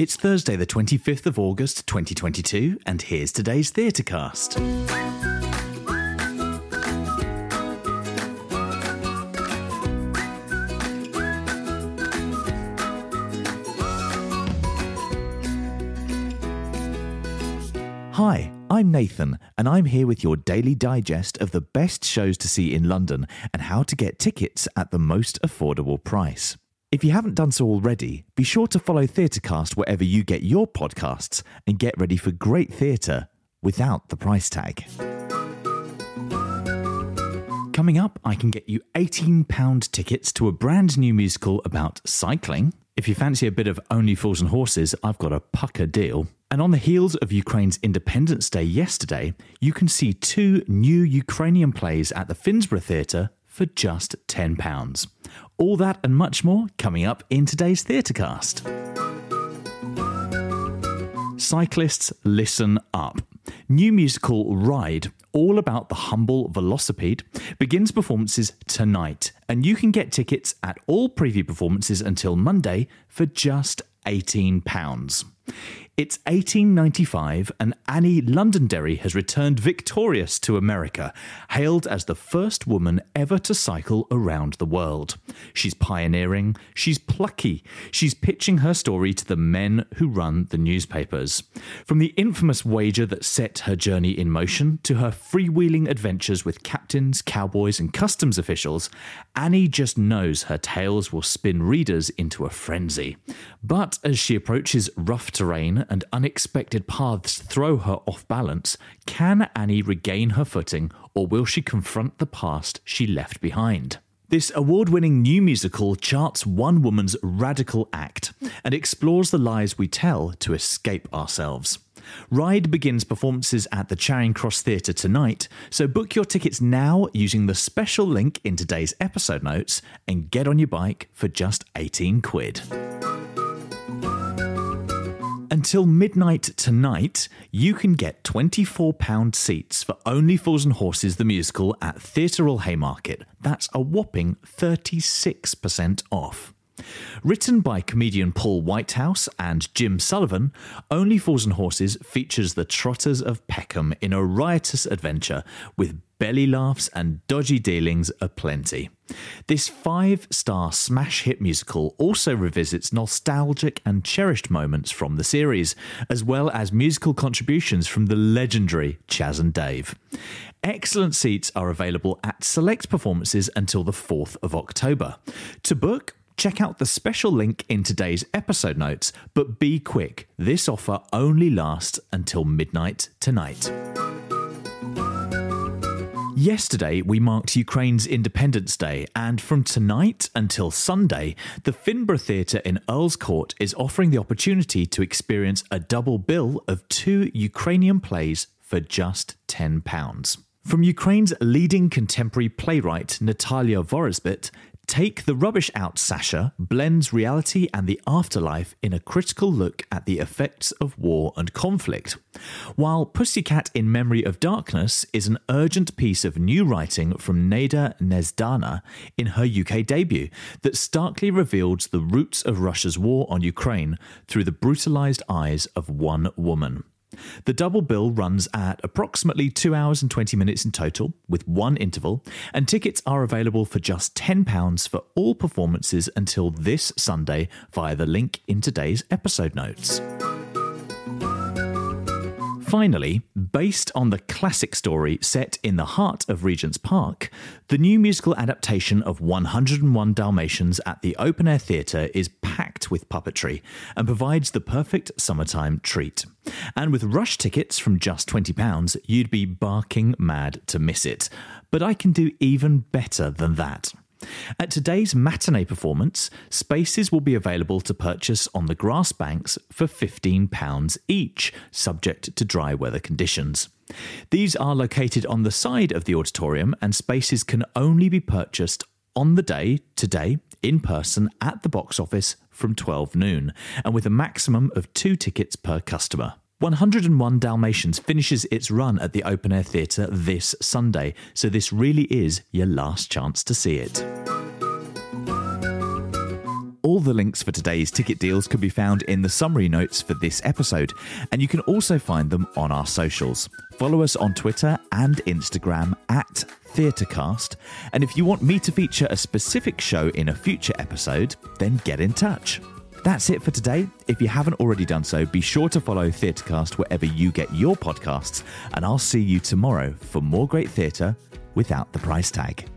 It's Thursday, the 25th of August, 2022, and here's today's Theatrecast. Hi, I'm Nathan, and I'm here with your daily digest of the best shows to see in London and how to get tickets at the most affordable price. If you haven't done so already, be sure to follow Theatrecast wherever you get your podcasts and get ready for great theatre without the price tag. Coming up, I can get you £18 tickets to a brand new musical about cycling. If you fancy a bit of Only Fools and Horses, I've got a pucker deal. And on the heels of Ukraine's Independence Day yesterday, you can see two new Ukrainian plays at the Finborough Theatre for just £10. All that and much more coming up in today's Theatrecast. Cyclists, listen up. New musical Ride, all about the humble velocipede, begins performances tonight, and you can get tickets at all preview performances until Monday for just £18. It's 1895, and Annie Londonderry has returned victorious to America, hailed as the first woman ever to cycle around the world. She's pioneering, she's plucky, she's pitching her story to the men who run the newspapers. From the infamous wager that set her journey in motion to her freewheeling adventures with captains, cowboys, and customs officials, Annie just knows her tales will spin readers into a frenzy. But as she approaches rough terrain and unexpected paths throw her off balance, can Annie regain her footing or will she confront the past she left behind? This award winning new musical charts one woman's radical act and explores the lies we tell to escape ourselves. Ride begins performances at the Charing Cross Theatre tonight, so book your tickets now using the special link in today's episode notes and get on your bike for just 18 quid. Until midnight tonight, you can get £24 seats for Only Fools and Horses the musical at Theatre Royal Haymarket. That's a whopping 36% off. Written by comedian Paul Whitehouse and Jim Sullivan, Only Fools and Horses features the Trotters of Peckham in a riotous adventure with belly laughs and dodgy dealings aplenty. This five star smash hit musical also revisits nostalgic and cherished moments from the series, as well as musical contributions from the legendary Chas and Dave. Excellent seats are available at select performances until the 4th of October. To book, check out the special link in today's episode notes, but be quick, this offer only lasts until midnight tonight. Yesterday, we marked Ukraine's Independence Day, and from tonight until Sunday, the Finborough Theatre in Earl's Court is offering the opportunity to experience a double bill of two Ukrainian plays for just £10. From Ukraine's leading contemporary playwright Natalia Vorozhbit Take the Rubbish Out Sasha blends reality and the afterlife in a critical look at the effects of war and conflict. While Pussycat in Memory of Darkness is an urgent piece of new writing from Neda Nezhdana in her UK debut that starkly reveals the roots of Russia's war on Ukraine through the brutalized eyes of one woman. The double bill runs at approximately 2 hours and 20 minutes in total, with one interval, and tickets are available for just £10 for all performances until this Sunday via the link in today's episode notes. Finally, based on the classic story set in the heart of Regent's Park, the new musical adaptation of 101 Dalmatians at the Open Air Theatre is packed with puppetry and provides the perfect summertime treat. And with rush tickets from just £20, you'd be barking mad to miss it. But I can do even better than that. At today's matinee performance, spaces will be available to purchase on the grass banks for £15 each, subject to dry weather conditions. These are located on the side of the auditorium, and spaces can only be purchased on the day, today, in person at the box office from 12 noon, and with a maximum of two tickets per customer. 101 Dalmatians finishes its run at the Open Air Theatre this Sunday, so this really is your last chance to see it. All the links for today's ticket deals can be found in the summary notes for this episode, and you can also find them on our socials. Follow us on Twitter and Instagram at Theatrecast, and if you want me to feature a specific show in a future episode, then get in touch. That's it for today. If you haven't already done so, be sure to follow Theatrecast wherever you get your podcasts, and I'll see you tomorrow for more great theatre without the price tag.